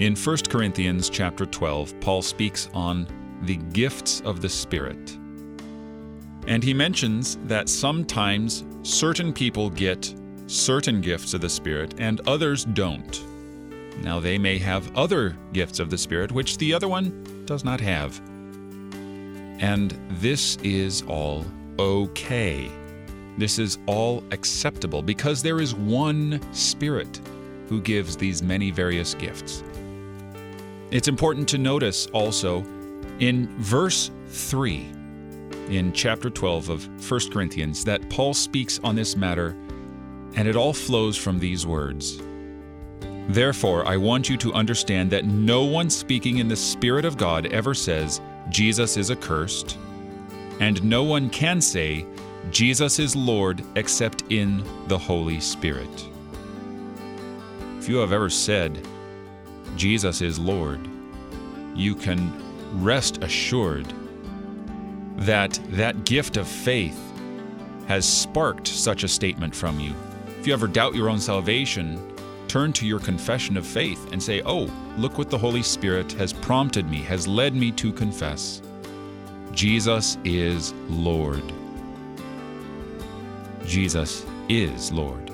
In 1 Corinthians chapter 12, Paul speaks on the gifts of the Spirit. And he mentions that sometimes certain people get certain gifts of the Spirit and others don't. Now, they may have other gifts of the Spirit which the other one does not have. And this is all okay. This is all acceptable because there is one Spirit who gives these many various gifts. It's important to notice also in verse 3 in chapter 12 of 1 Corinthians that Paul speaks on this matter, and it all flows from these words. Therefore, I want you to understand that no one speaking in the Spirit of God ever says, Jesus is accursed, and no one can say, Jesus is Lord except in the Holy Spirit. If you have ever said, Jesus is Lord, you can rest assured that that gift of faith has sparked such a statement from you. If you ever doubt your own salvation, turn to your confession of faith and say, Oh, look what the Holy Spirit has prompted me, has led me to confess. Jesus is Lord. Jesus is Lord.